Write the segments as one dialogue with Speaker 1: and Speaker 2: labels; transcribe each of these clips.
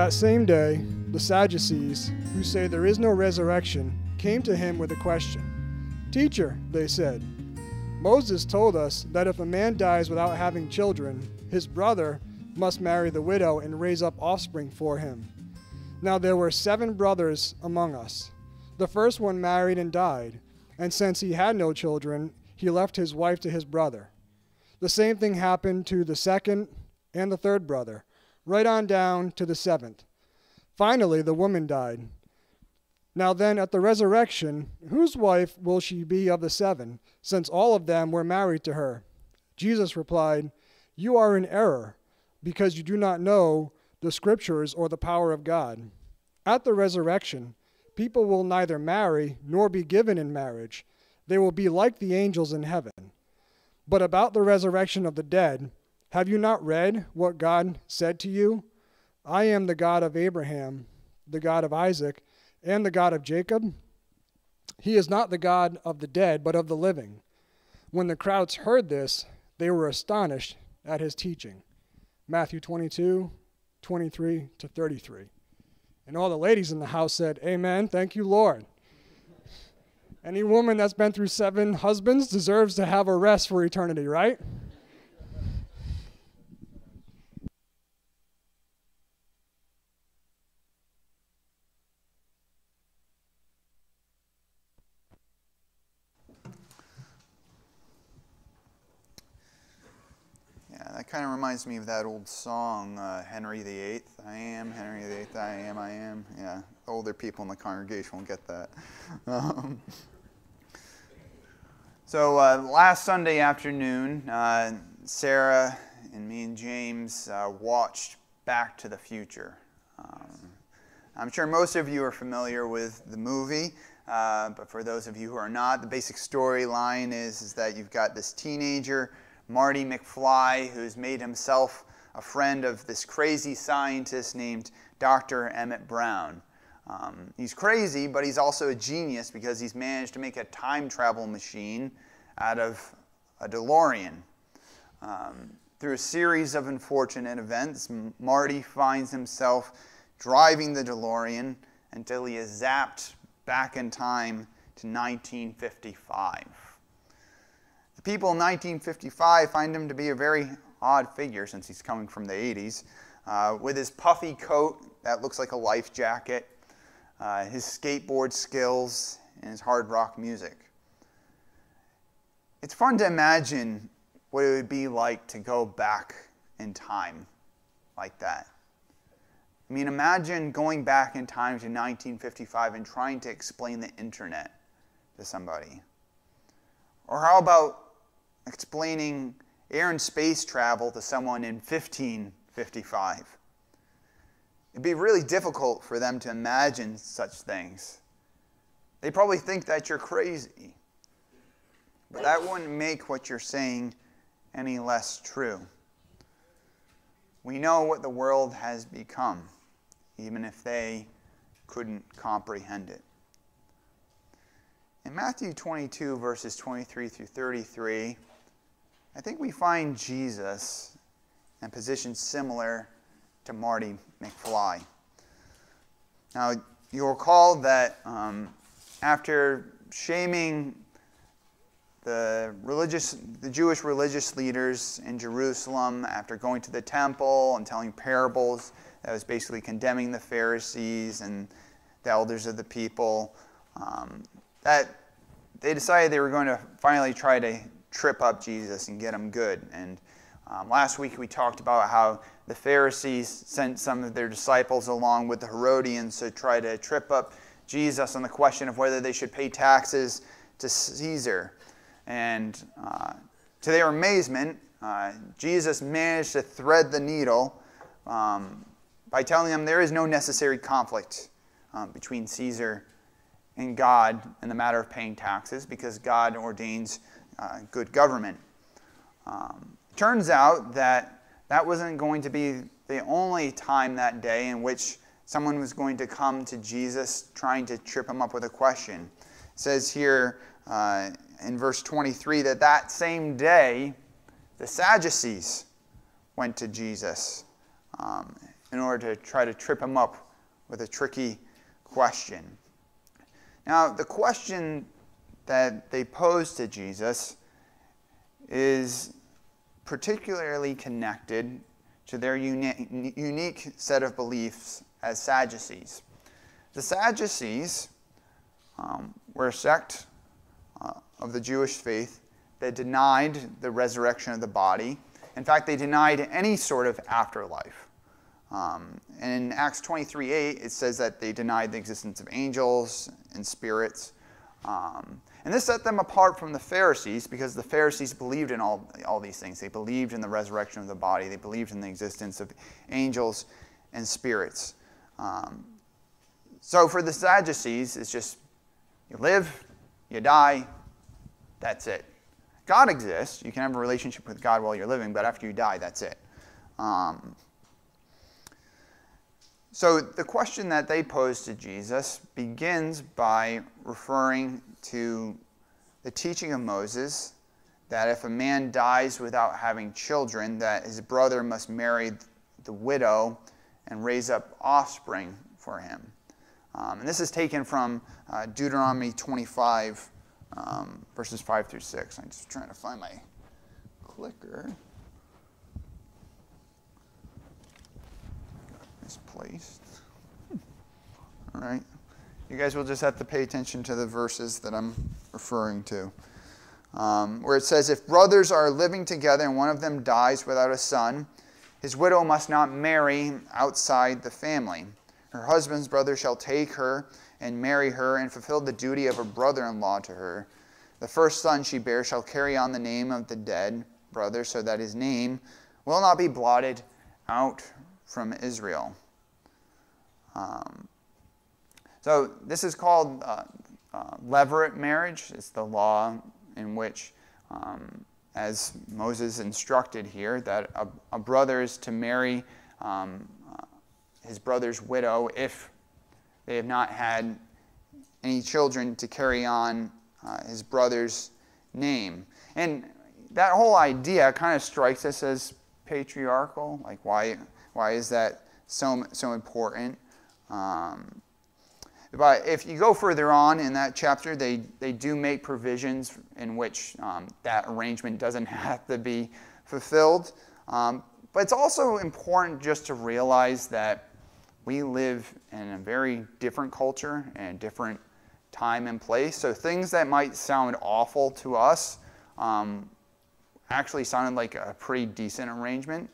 Speaker 1: That same day, the Sadducees, who say there is no resurrection, came to him with a question. Teacher, they said, Moses told us that if a man dies without having children, his brother must marry the widow and raise up offspring for him. Now there were seven brothers among us. The first one married and died, and since he had no children, he left his wife to his brother. The same thing happened to the second and the third brother, right on down to the seventh. Finally, the woman died. Now then, at the resurrection, whose wife will she be of the seven, since all of them were married to her? Jesus replied, You are in error, because you do not know the Scriptures or the power of God. At the resurrection, people will neither marry nor be given in marriage. They will be like the angels in heaven. But about the resurrection of the dead, have you not read what God said to you? I am the God of Abraham, the God of Isaac, and the God of Jacob? He is not the God of the dead, but of the living. When the crowds heard this, they were astonished at his teaching. Matthew 22, 23 to 33. And all the ladies in the house said, Amen. Thank you, Lord. Any woman that's been through seven husbands deserves to have a rest for eternity, right?
Speaker 2: Yeah, that kind of reminds me of that old song, uh, Henry VIII. I am Henry VIII. I am. I am. Yeah, older people in the congregation will get that. Um, so uh, last Sunday afternoon, uh, Sarah and me and James uh, watched Back to the Future. Um, I'm sure most of you are familiar with the movie. Uh, but for those of you who are not, the basic storyline is, is that you've got this teenager Marty McFly, who's made himself a friend of this crazy scientist named Dr. Emmett Brown. Um, he's crazy, but he's also a genius because he's managed to make a time travel machine out of a DeLorean. Um, through a series of unfortunate events, Marty finds himself driving the DeLorean until he is zapped back in time to 1955. The people in 1955 find him to be a very odd figure since he's coming from the 80s. Uh, with his puffy coat that looks like a life jacket, uh, his skateboard skills, and his hard rock music. It's fun to imagine what it would be like to go back in time like that. I mean, imagine going back in time to 1955 and trying to explain the internet to somebody. Or how about explaining air and space travel to someone in 1555. It'd be really difficult for them to imagine such things. They probably think that you're crazy. But that wouldn't make what you're saying any less true. We know what the world has become, even if they couldn't comprehend it. In Matthew 22, verses 23 through 33, I think we find Jesus in a position similar to Marty McFly. Now, you'll recall that um, after shaming the religious, the Jewish religious leaders in Jerusalem, after going to the temple and telling parables, that was basically condemning the Pharisees and the elders of the people, um, that they decided they were going to finally try to trip up Jesus and get him good. And um, last week we talked about how the Pharisees sent some of their disciples along with the Herodians to try to trip up Jesus on the question of whether they should pay taxes to Caesar. And uh, to their amazement, uh, Jesus managed to thread the needle um, by telling them there is no necessary conflict um, between Caesar and God in the matter of paying taxes because God ordains uh, good government. Um, turns out that that wasn't going to be the only time that day in which someone was going to come to Jesus trying to trip him up with a question. It says here uh, in verse 23 that that same day the Sadducees went to Jesus. Um, in order to try to trip him up with a tricky question. Now, the question that they pose to Jesus is particularly connected to their uni- unique set of beliefs as Sadducees. The Sadducees um, were a sect uh, of the Jewish faith that denied the resurrection of the body. In fact, they denied any sort of afterlife. Um, and in Acts 23 8, it says that they denied the existence of angels and spirits. Um, and this set them apart from the Pharisees because the Pharisees believed in all, all these things. They believed in the resurrection of the body, they believed in the existence of angels and spirits. Um, so for the Sadducees, it's just you live, you die, that's it. God exists. You can have a relationship with God while you're living, but after you die, that's it. Um, so the question that they pose to Jesus begins by referring to the teaching of Moses that if a man dies without having children, that his brother must marry the widow and raise up offspring for him. Um, and this is taken from uh, Deuteronomy 25, um, verses 5 through 6. I'm just trying to find my clicker. Misplaced. All right. You guys will just have to pay attention to the verses that I'm referring to. Um, where it says, If brothers are living together and one of them dies without a son, his widow must not marry outside the family. Her husband's brother shall take her and marry her and fulfill the duty of a brother in law to her. The first son she bears shall carry on the name of the dead brother, so that his name will not be blotted out from Israel. Um, so this is called uh, uh, levirate marriage. It's the law in which, um, as Moses instructed here, that a, a brother is to marry um, uh, his brother's widow if they have not had any children to carry on uh, his brother's name. And that whole idea kind of strikes us as patriarchal. Like, why, why is that so, so important? Um, but if you go further on in that chapter, they, they do make provisions in which um, that arrangement doesn't have to be fulfilled. Um, but it's also important just to realize that we live in a very different culture and different time and place. So things that might sound awful to us um, actually sounded like a pretty decent arrangement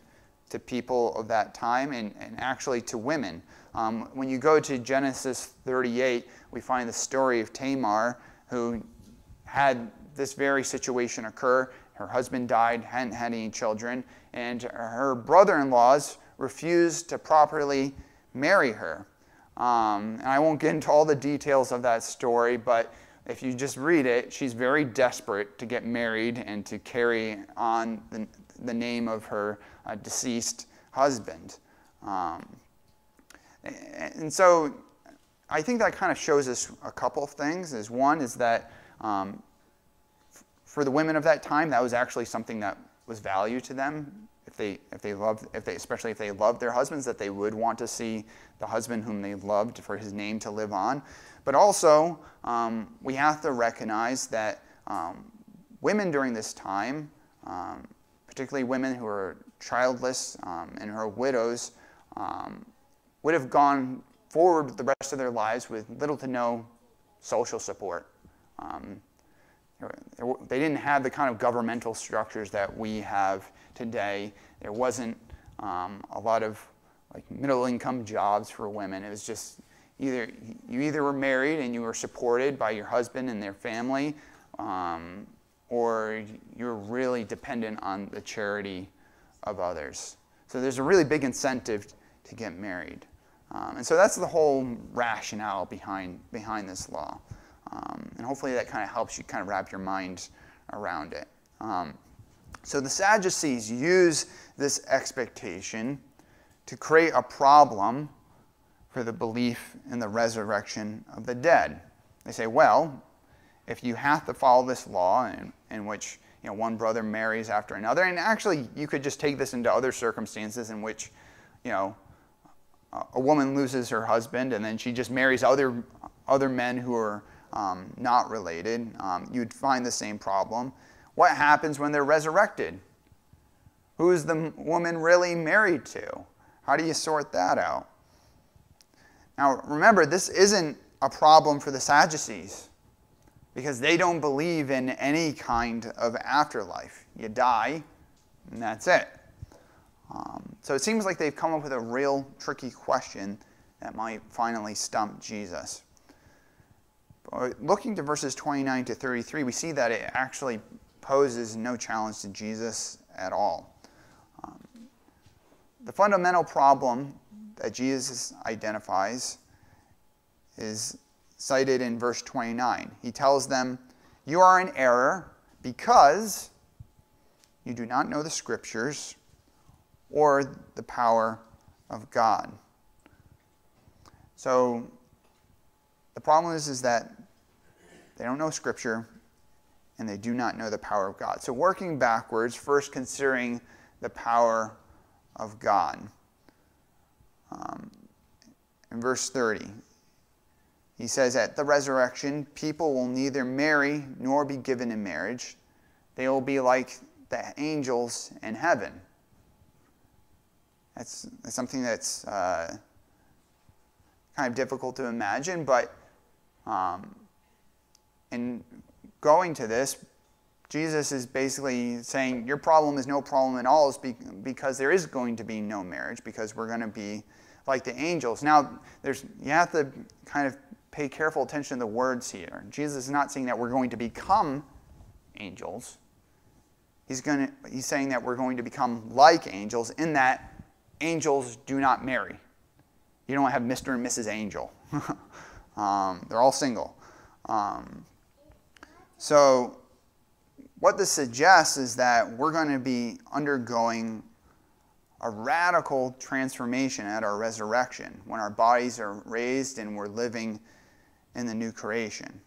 Speaker 2: to people of that time and, and actually to women. Um, when you go to Genesis 38, we find the story of Tamar, who had this very situation occur. Her husband died, hadn't had any children, and her brother in laws refused to properly marry her. Um, and I won't get into all the details of that story, but if you just read it, she's very desperate to get married and to carry on the, the name of her uh, deceased husband. Um, and so I think that kind of shows us a couple of things. Is one is that um, for the women of that time, that was actually something that was value to them. If they, if they loved, if they, especially if they loved their husbands, that they would want to see the husband whom they loved for his name to live on. But also, um, we have to recognize that um, women during this time, um, particularly women who are childless um, and who are widows, um, would have gone forward the rest of their lives with little to no social support. Um, they didn't have the kind of governmental structures that we have today. There wasn't um, a lot of like middle income jobs for women. It was just either you either were married and you were supported by your husband and their family, um, or you're really dependent on the charity of others. So there's a really big incentive to get married. Um, and so that's the whole rationale behind, behind this law. Um, and hopefully that kind of helps you kind of wrap your mind around it. Um, so the Sadducees use this expectation to create a problem for the belief in the resurrection of the dead. They say, well, if you have to follow this law in, in which you know, one brother marries after another, and actually you could just take this into other circumstances in which you know, a woman loses her husband and then she just marries other, other men who are um, not related, um, you'd find the same problem. What happens when they're resurrected? Who is the woman really married to? How do you sort that out? Now, remember, this isn't a problem for the Sadducees because they don't believe in any kind of afterlife. You die, and that's it. Um, so it seems like they've come up with a real tricky question that might finally stump Jesus. But looking to verses 29 to 33, we see that it actually poses no challenge to Jesus at all. Um, the fundamental problem that Jesus identifies is cited in verse 29. He tells them, You are in error because you do not know the scriptures or the power of God. So the problem is, is that they don't know scripture and they do not know the power of God. So working backwards, first considering the power of God. Um, in verse 30, he says, At the resurrection, people will neither marry nor be given in marriage. They will be like the angels in heaven. That's, that's something that's uh, kind of difficult to imagine, but um, in going to this, Jesus is basically saying your problem is no problem at all, is because there is going to be no marriage, because we're going to be like the angels. Now, there's you have to kind of pay careful attention to the words here. Jesus is not saying that we're going to become angels. He's, going to, he's saying that we're going to become like angels in that angels do not marry. You don't have Mr. and Mrs. Angel. um, they're all single. Um, so, what this suggests is that we're going to be undergoing a radical transformation at our resurrection when our bodies are raised and we're living in the new creation.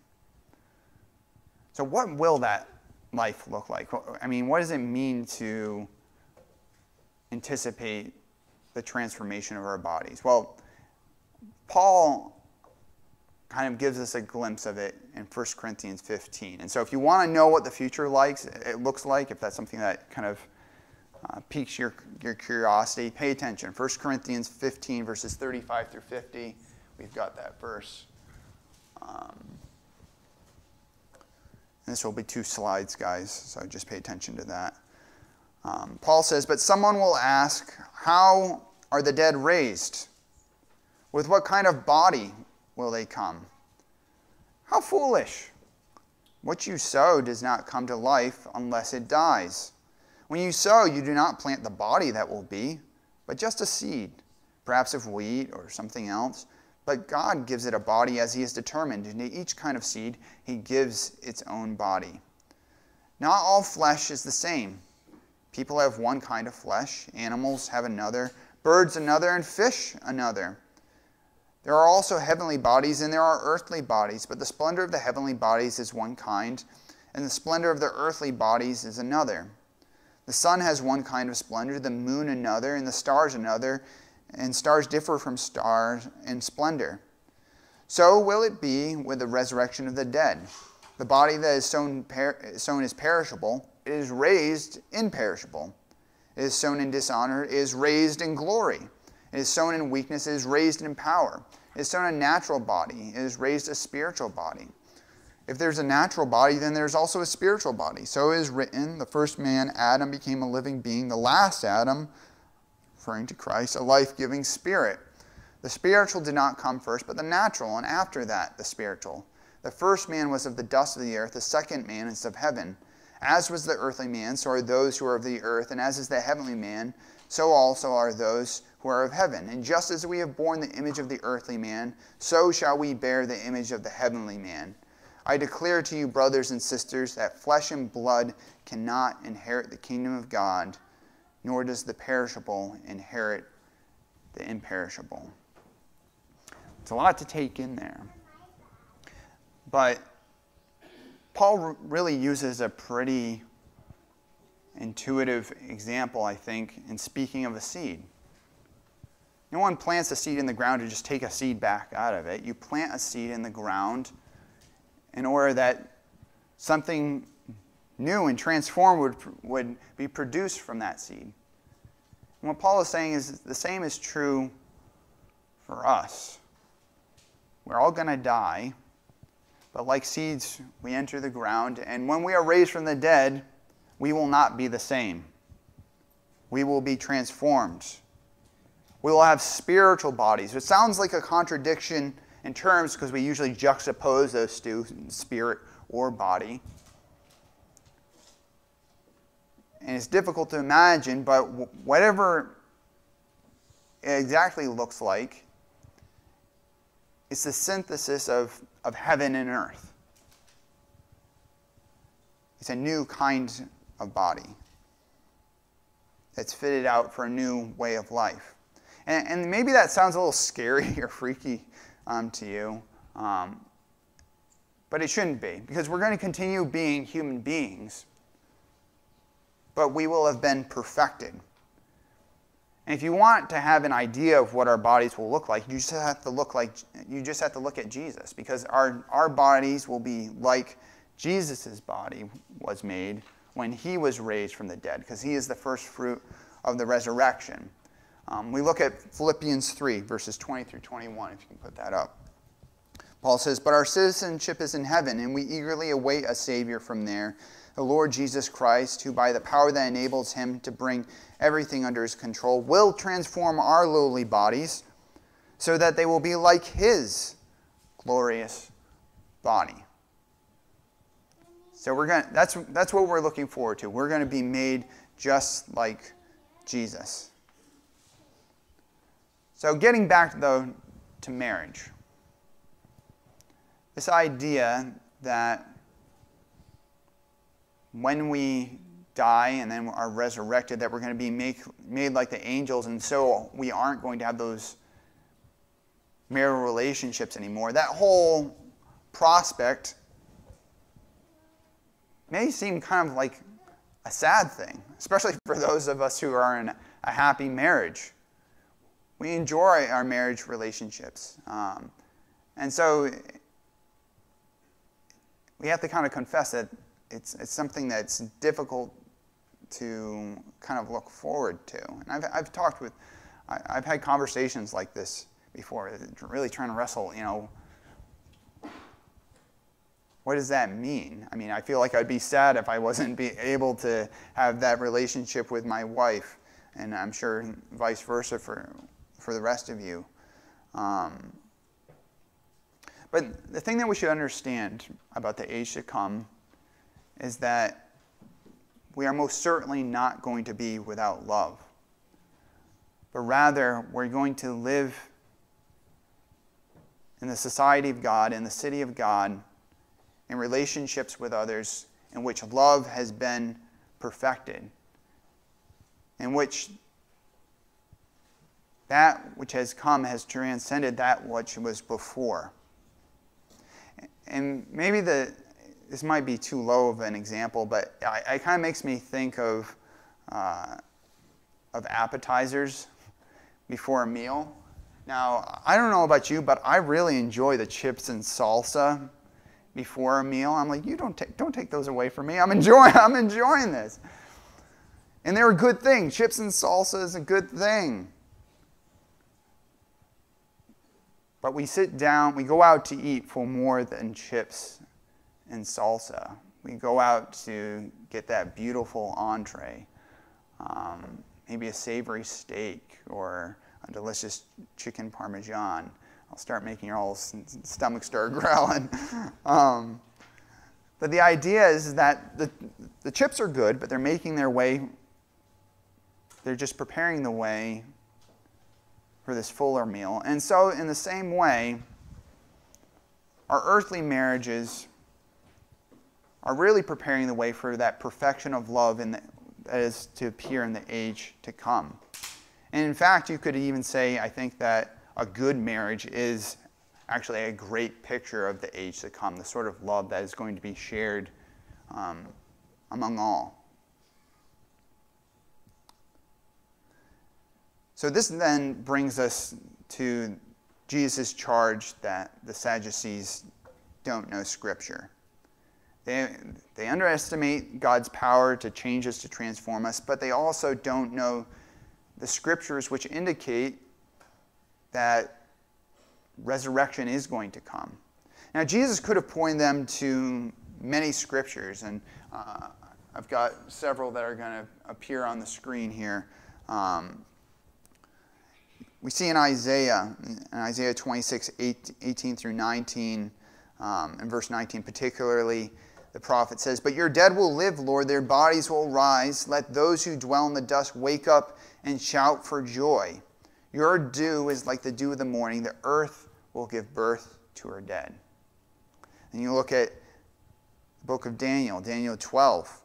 Speaker 2: So, what will that life look like? I mean, what does it mean to anticipate the transformation of our bodies? Well, Paul kind of gives us a glimpse of it in 1 Corinthians 15. And so, if you want to know what the future likes, it looks like, if that's something that kind of uh, piques your, your curiosity, pay attention. 1 Corinthians 15, verses 35 through 50. We've got that verse. Um, this will be two slides, guys, so just pay attention to that. Um, Paul says, But someone will ask, How are the dead raised? With what kind of body will they come? How foolish! What you sow does not come to life unless it dies. When you sow, you do not plant the body that will be, but just a seed, perhaps of wheat or something else. But God gives it a body as He has determined, and to each kind of seed He gives its own body. Not all flesh is the same. People have one kind of flesh, animals have another, birds another, and fish another. There are also heavenly bodies, and there are earthly bodies, but the splendor of the heavenly bodies is one kind, and the splendor of the earthly bodies is another. The sun has one kind of splendor, the moon another, and the stars another and stars differ from stars in splendor. So will it be with the resurrection of the dead. The body that is sown, per- sown is perishable, is raised imperishable. Is sown in dishonor, is raised in glory. Is sown in weakness, is raised in power. Is sown a natural body, is raised a spiritual body. If there's a natural body, then there's also a spiritual body. So it is written, the first man, Adam, became a living being. The last Adam, referring to Christ, a life giving spirit. The spiritual did not come first, but the natural, and after that, the spiritual. The first man was of the dust of the earth, the second man is of heaven. As was the earthly man, so are those who are of the earth, and as is the heavenly man, so also are those who are of heaven. And just as we have borne the image of the earthly man, so shall we bear the image of the heavenly man. I declare to you, brothers and sisters, that flesh and blood cannot inherit the kingdom of God nor does the perishable inherit the imperishable. It's a lot to take in there. But Paul really uses a pretty intuitive example, I think, in speaking of a seed. No one plants a seed in the ground to just take a seed back out of it. You plant a seed in the ground in order that something new and transformed would, would be produced from that seed. And what Paul is saying is the same is true for us. We're all going to die, but like seeds, we enter the ground, and when we are raised from the dead, we will not be the same. We will be transformed. We will have spiritual bodies. It sounds like a contradiction in terms because we usually juxtapose those two, spirit or body. And it's difficult to imagine, but whatever it exactly looks like, it's the synthesis of, of heaven and earth. It's a new kind of body that's fitted out for a new way of life. And, and maybe that sounds a little scary or freaky um, to you, um, but it shouldn't be, because we're going to continue being human beings, but we will have been perfected. And if you want to have an idea of what our bodies will look like, you just have to look like you just have to look at Jesus because our, our bodies will be like Jesus' body was made when he was raised from the dead, because he is the first fruit of the resurrection. Um, we look at Philippians 3, verses 20 through 21, if you can put that up. Paul says, But our citizenship is in heaven, and we eagerly await a Savior from there, the Lord Jesus Christ, who by the power that enables him to bring everything under his control, will transform our lowly bodies so that they will be like his glorious body. So we're going that's that's what we're looking forward to. We're going to be made just like Jesus. So getting back though to marriage. This idea that when we die and then are resurrected, that we're going to be make, made like the angels, and so we aren't going to have those marital relationships anymore. That whole prospect may seem kind of like a sad thing, especially for those of us who are in a happy marriage. We enjoy our marriage relationships. Um, and so we have to kind of confess that it's, it's something that's difficult to kind of look forward to. And I've, I've talked with, I, have had conversations like this before, really trying to wrestle, you know, what does that mean? I mean, I feel like I'd be sad if I wasn't be able to have that relationship with my wife, and I'm sure vice versa for, for the rest of you. Um, but the thing that we should understand about the age to come is that we are most certainly not going to be without love. But rather, we're going to live in the society of God, in the city of God, in relationships with others in which love has been perfected, in which that which has come has transcended that which was before. And maybe the, this might be too low of an example, but I, it kind of makes me think of, uh, of appetizers before a meal. Now, I don't know about you, but I really enjoy the chips and salsa before a meal. I'm like, you don't take, don't take those away from me. I'm enjoying, I'm enjoying this. And they're a good thing. Chips and salsa is a good thing. But we sit down, we go out to eat for more than chips and salsa. We go out to get that beautiful entree, um, maybe a savory steak or a delicious chicken parmesan. I'll start making your whole stomach start growling. Um, but the idea is that the, the chips are good, but they're making their way, they're just preparing the way for this fuller meal. And so, in the same way, our earthly marriages are really preparing the way for that perfection of love in the, that is to appear in the age to come. And in fact, you could even say, I think that a good marriage is actually a great picture of the age to come, the sort of love that is going to be shared um, among all. So this then brings us to Jesus' charge that the Sadducees don't know Scripture. They, they underestimate God's power to change us, to transform us, but they also don't know the Scriptures which indicate that resurrection is going to come. Now, Jesus could have pointed them to many Scriptures, and uh, I've got several that are going to appear on the screen here. Um, we see in Isaiah, in Isaiah 26, 18 through 19, um, in verse 19 particularly, the prophet says, But your dead will live, Lord, their bodies will rise. Let those who dwell in the dust wake up and shout for joy. Your dew is like the dew of the morning. The earth will give birth to her dead. And you look at the book of Daniel, Daniel 12.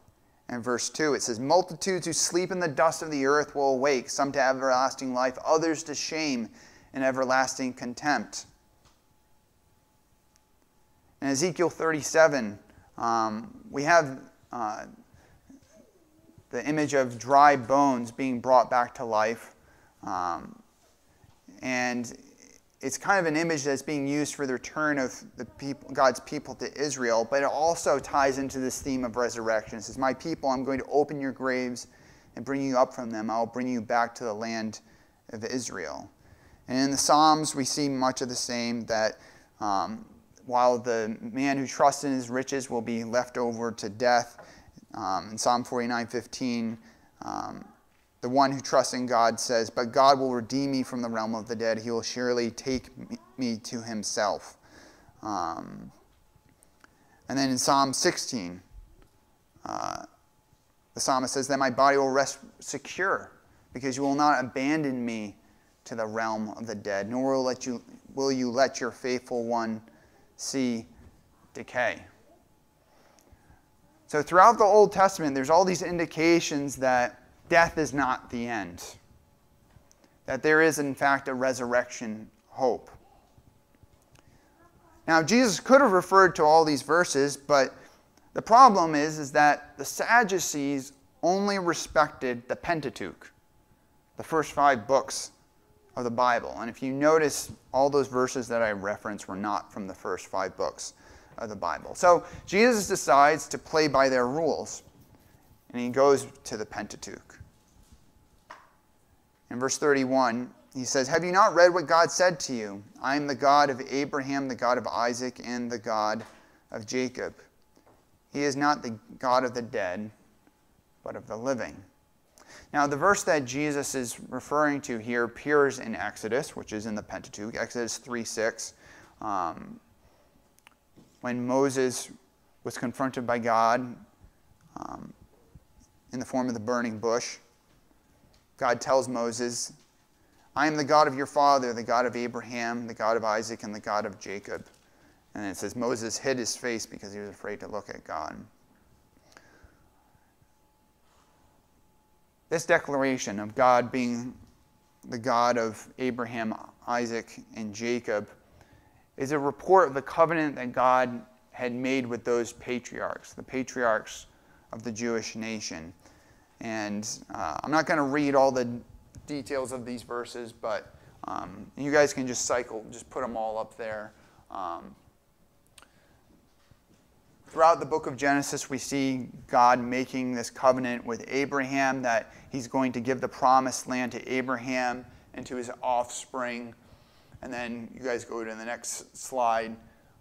Speaker 2: And verse 2, it says, Multitudes who sleep in the dust of the earth will awake, some to everlasting life, others to shame and everlasting contempt. And Ezekiel 37, um, we have uh, the image of dry bones being brought back to life. Um, and it's kind of an image that's being used for the return of the people, God's people to Israel, but it also ties into this theme of resurrection. It says, My people, I'm going to open your graves and bring you up from them. I'll bring you back to the land of Israel. And in the Psalms, we see much of the same that um, while the man who trusts in his riches will be left over to death, um, in Psalm 49 15, um, the one who trusts in God says, But God will redeem me from the realm of the dead. He will surely take me to himself. Um, and then in Psalm 16, uh, the psalmist says, That my body will rest secure, because you will not abandon me to the realm of the dead, nor will, let you, will you let your faithful one see decay. So, throughout the Old Testament, there's all these indications that death is not the end, that there is, in fact, a resurrection hope. Now, Jesus could have referred to all these verses, but the problem is, is that the Sadducees only respected the Pentateuch, the first five books of the Bible. And if you notice, all those verses that I referenced were not from the first five books of the Bible. So Jesus decides to play by their rules, and he goes to the Pentateuch. In verse 31, he says, Have you not read what God said to you? I am the God of Abraham, the God of Isaac, and the God of Jacob. He is not the God of the dead, but of the living. Now, the verse that Jesus is referring to here appears in Exodus, which is in the Pentateuch, Exodus 3 6. Um, when Moses was confronted by God um, in the form of the burning bush, God tells Moses, I am the God of your father, the God of Abraham, the God of Isaac, and the God of Jacob. And it says Moses hid his face because he was afraid to look at God. This declaration of God being the God of Abraham, Isaac, and Jacob is a report of the covenant that God had made with those patriarchs, the patriarchs of the Jewish nation. And uh, I'm not going to read all the details of these verses, but um, you guys can just cycle, just put them all up there. Um, throughout the book of Genesis, we see God making this covenant with Abraham that he's going to give the promised land to Abraham and to his offspring. And then you guys go to the next slide.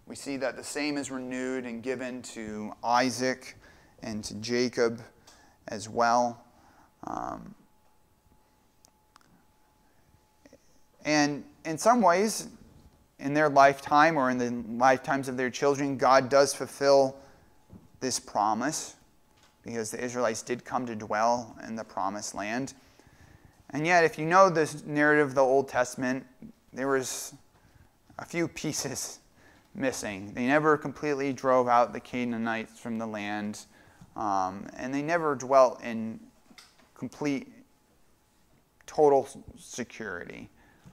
Speaker 2: We see that the same is renewed and given to Isaac and to Jacob as well. Um, and in some ways, in their lifetime or in the lifetimes of their children, God does fulfill this promise because the Israelites did come to dwell in the promised land. And yet, if you know the narrative of the Old Testament, there was a few pieces missing. They never completely drove out the Canaanites from the land. Um, and they never dwelt in complete, total security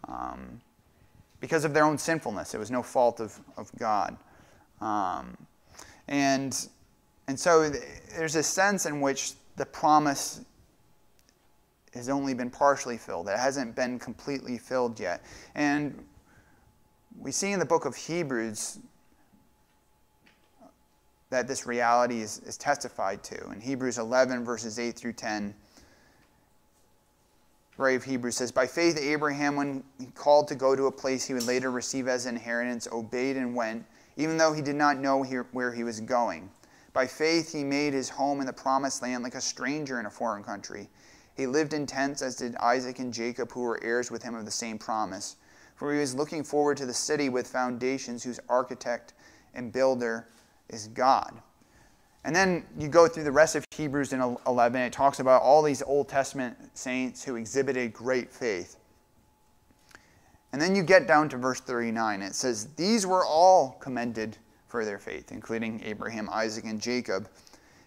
Speaker 2: um, because of their own sinfulness. It was no fault of, of God. Um, and, and so there's a sense in which the promise has only been partially filled. It hasn't been completely filled yet. And we see in the book of Hebrews that this reality is, is testified to. In Hebrews 11, verses 8 through 10, the writer of Hebrews says, By faith, Abraham, when he called to go to a place he would later receive as inheritance, obeyed and went, even though he did not know where he was going. By faith, he made his home in the promised land like a stranger in a foreign country. He lived in tents, as did Isaac and Jacob, who were heirs with him of the same promise. For he was looking forward to the city with foundations, whose architect and builder is God. And then you go through the rest of Hebrews in 11, it talks about all these Old Testament saints who exhibited great faith. And then you get down to verse 39. It says, These were all commended for their faith, including Abraham, Isaac, and Jacob.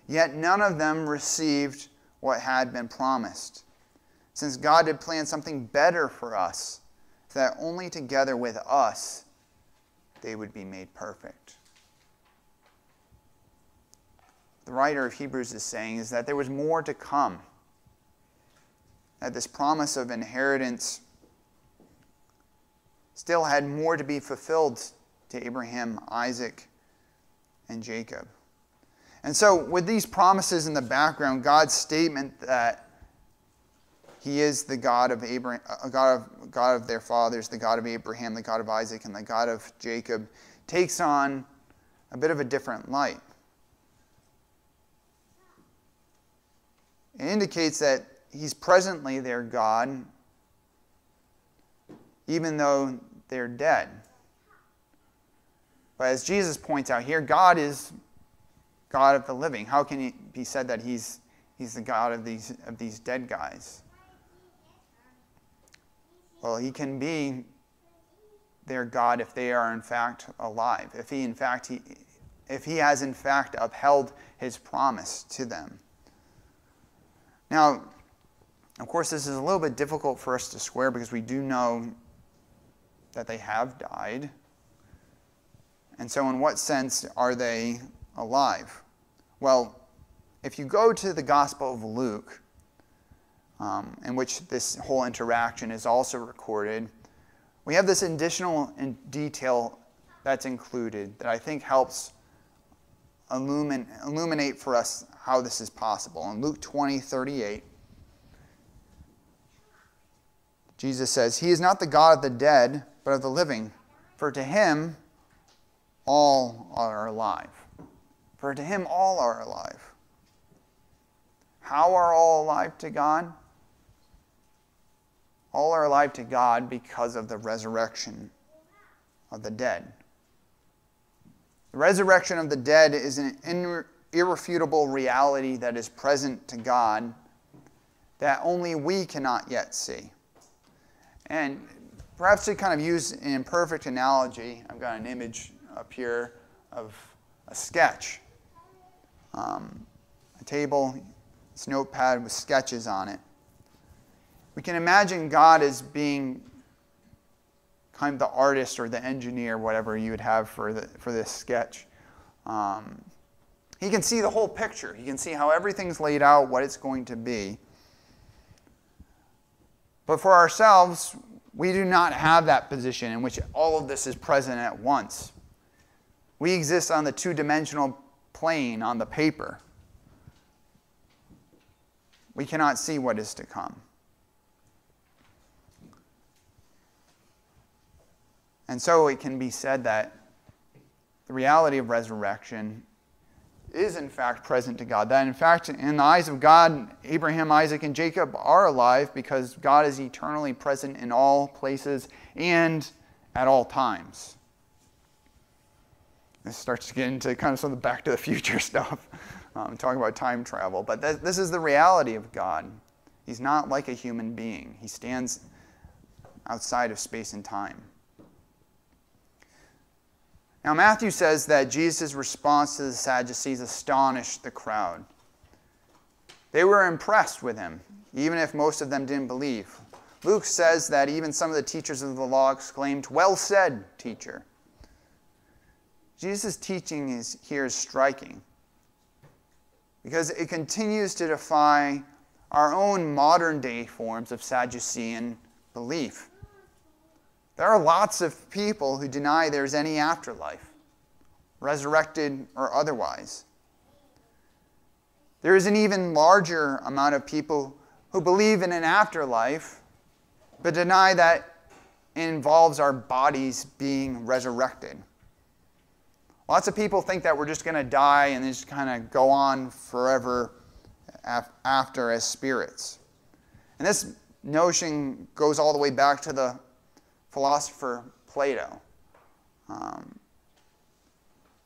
Speaker 2: Yet none of them received what had been promised, since God had planned something better for us, so that only together with us they would be made perfect the writer of Hebrews is saying is that there was more to come. That this promise of inheritance still had more to be fulfilled to Abraham, Isaac, and Jacob. And so, with these promises in the background, God's statement that He is the God of Abraham, uh, God of, God of their fathers, the God of Abraham, the God of Isaac, and the God of Jacob, takes on a bit of a different light. It indicates that he's presently their God, even though they're dead. But as Jesus points out here, God is God of the living. How can it be said that he's, he's the God of these, of these dead guys? Well, he can be their God if they are in fact alive, if he in fact he, if he has in fact upheld his promise to them. Now, of course, this is a little bit difficult for us to square because we do know that they have died. And so, in what sense are they alive? Well, if you go to the Gospel of Luke, um, in which this whole interaction is also recorded, we have this additional detail that's included that I think helps illumin- illuminate for us how this is possible. In Luke 20, 38, Jesus says, He is not the God of the dead, but of the living, for to him all are alive. For to him all are alive. How are all alive to God? All are alive to God because of the resurrection of the dead. The resurrection of the dead is an irrefutable reality that is present to God that only we cannot yet see. And perhaps to kind of use an imperfect analogy, I've got an image up here of a sketch. Um, a table, this notepad with sketches on it. We can imagine God as being kind of the artist or the engineer, whatever you would have for, the, for this sketch. Um, he can see the whole picture. He can see how everything's laid out, what it's going to be. But for ourselves, we do not have that position in which all of this is present at once. We exist on the two dimensional plane on the paper. We cannot see what is to come. And so it can be said that the reality of resurrection is in fact present to God. That in fact, in the eyes of God, Abraham, Isaac, and Jacob are alive because God is eternally present in all places and at all times. This starts to get into kind of some of the back to the future stuff, um, talking about time travel. But th- this is the reality of God. He's not like a human being, He stands outside of space and time. Now, Matthew says that Jesus' response to the Sadducees astonished the crowd. They were impressed with him, even if most of them didn't believe. Luke says that even some of the teachers of the law exclaimed, Well said, teacher. Jesus' teaching is, here is striking because it continues to defy our own modern day forms of Sadducean belief. There are lots of people who deny there's any afterlife, resurrected or otherwise. There is an even larger amount of people who believe in an afterlife, but deny that it involves our bodies being resurrected. Lots of people think that we're just going to die and just kind of go on forever after as spirits. And this notion goes all the way back to the philosopher Plato. Um,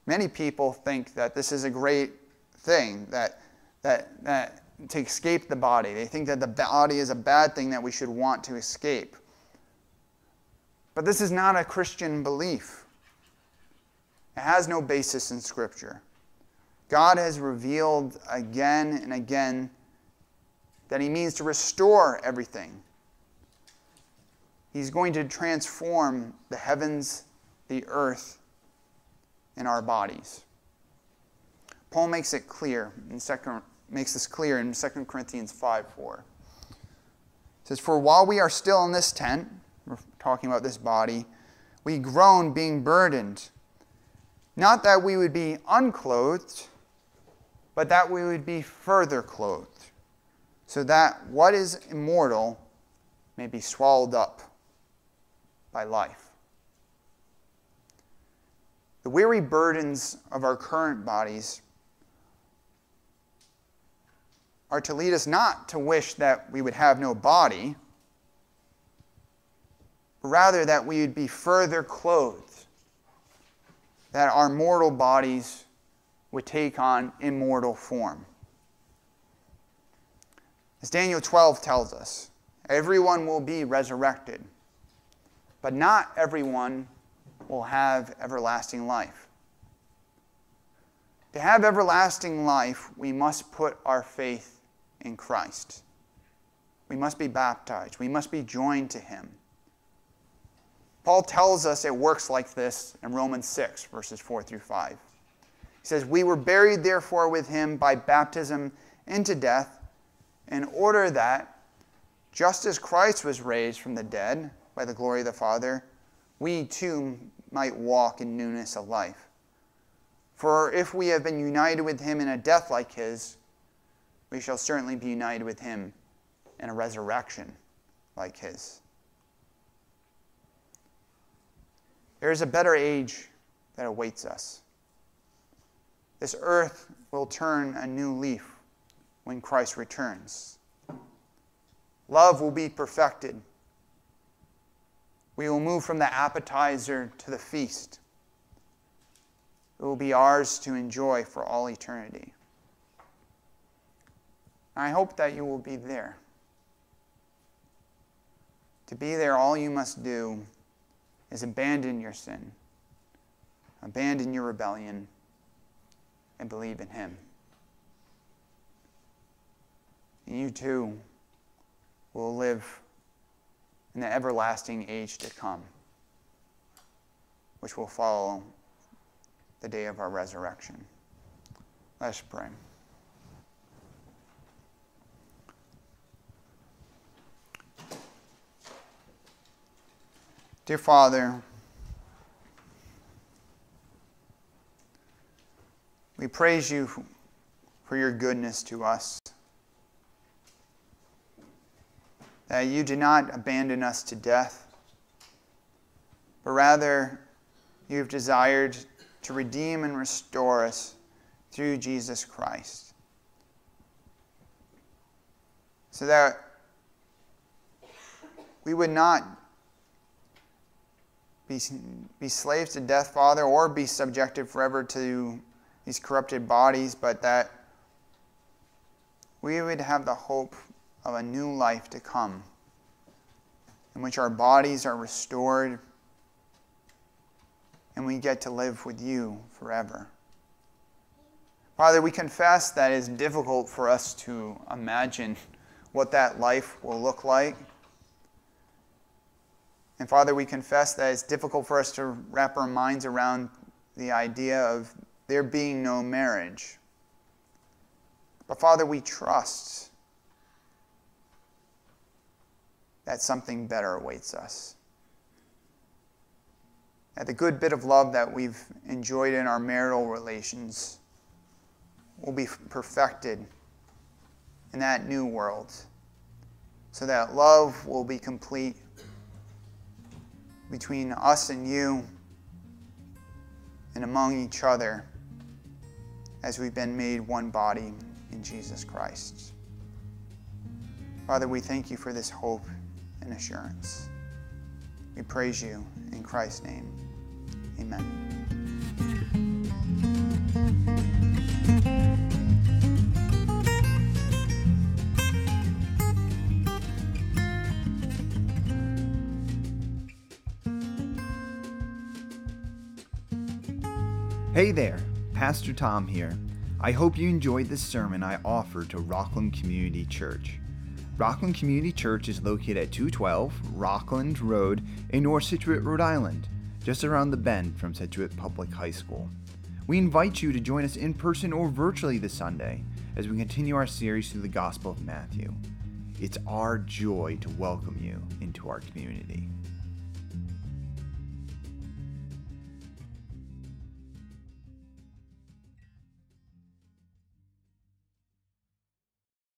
Speaker 2: many people think that this is a great thing, that, that, that to escape the body. They think that the body is a bad thing that we should want to escape. But this is not a Christian belief. It has no basis in Scripture. God has revealed again and again that He means to restore everything. He's going to transform the heavens, the earth, and our bodies. Paul makes it clear in second, makes this clear in 2 Corinthians 5 4. It says, For while we are still in this tent, we're talking about this body, we groan being burdened not that we would be unclothed, but that we would be further clothed, so that what is immortal may be swallowed up by life. The weary burdens of our current bodies are to lead us not to wish that we would have no body, but rather that we would be further clothed that our mortal bodies would take on immortal form. As Daniel 12 tells us, everyone will be resurrected, but not everyone will have everlasting life. To have everlasting life, we must put our faith in Christ. We must be baptized. We must be joined to Him. Paul tells us it works like this in Romans 6, verses 4 through 5. He says, We were buried, therefore, with him by baptism into death, in order that, just as Christ was raised from the dead by the glory of the Father, we too might walk in newness of life. For if we have been united with him in a death like his, we shall certainly be united with him in a resurrection like his. There is a better age that awaits us. This earth will turn a new leaf when Christ returns. Love will be perfected. We will move from the appetizer to the feast. It will be ours to enjoy for all eternity. I hope that you will be there. To be there, all you must do is abandon your sin, abandon your rebellion, and believe in Him. And you too will live in the everlasting age to come, which will follow the day of our resurrection. Let's pray. Dear Father, we praise you for your goodness to us. That you did not abandon us to death, but rather you have desired to redeem and restore us through Jesus Christ. So that we would not be, be slaves to death, Father, or be subjected forever to these corrupted bodies, but that we would have the hope of a new life to come, in which our bodies are restored and we get to live with you forever. Father, we confess that it's difficult for us to imagine what that life will look like. And Father, we confess that it's difficult for us to wrap our minds around the idea of there being no marriage. But Father, we trust that something better awaits us. That the good bit of love that we've enjoyed in our marital relations will be perfected in that new world so that love will be complete between us and you and among each other as we've been made one body in Jesus Christ. Father, we thank you for this hope and assurance. We praise you in Christ's name. Amen.
Speaker 3: Hey there, Pastor Tom here. I hope you enjoyed this sermon I offered to Rockland Community Church. Rockland Community Church is located at 212 Rockland Road in North Scituate, Rhode Island, just around the bend from Scituate Public High School. We invite you to join us in person or virtually this Sunday as we continue our series through the Gospel of Matthew. It's our joy to welcome you into our community.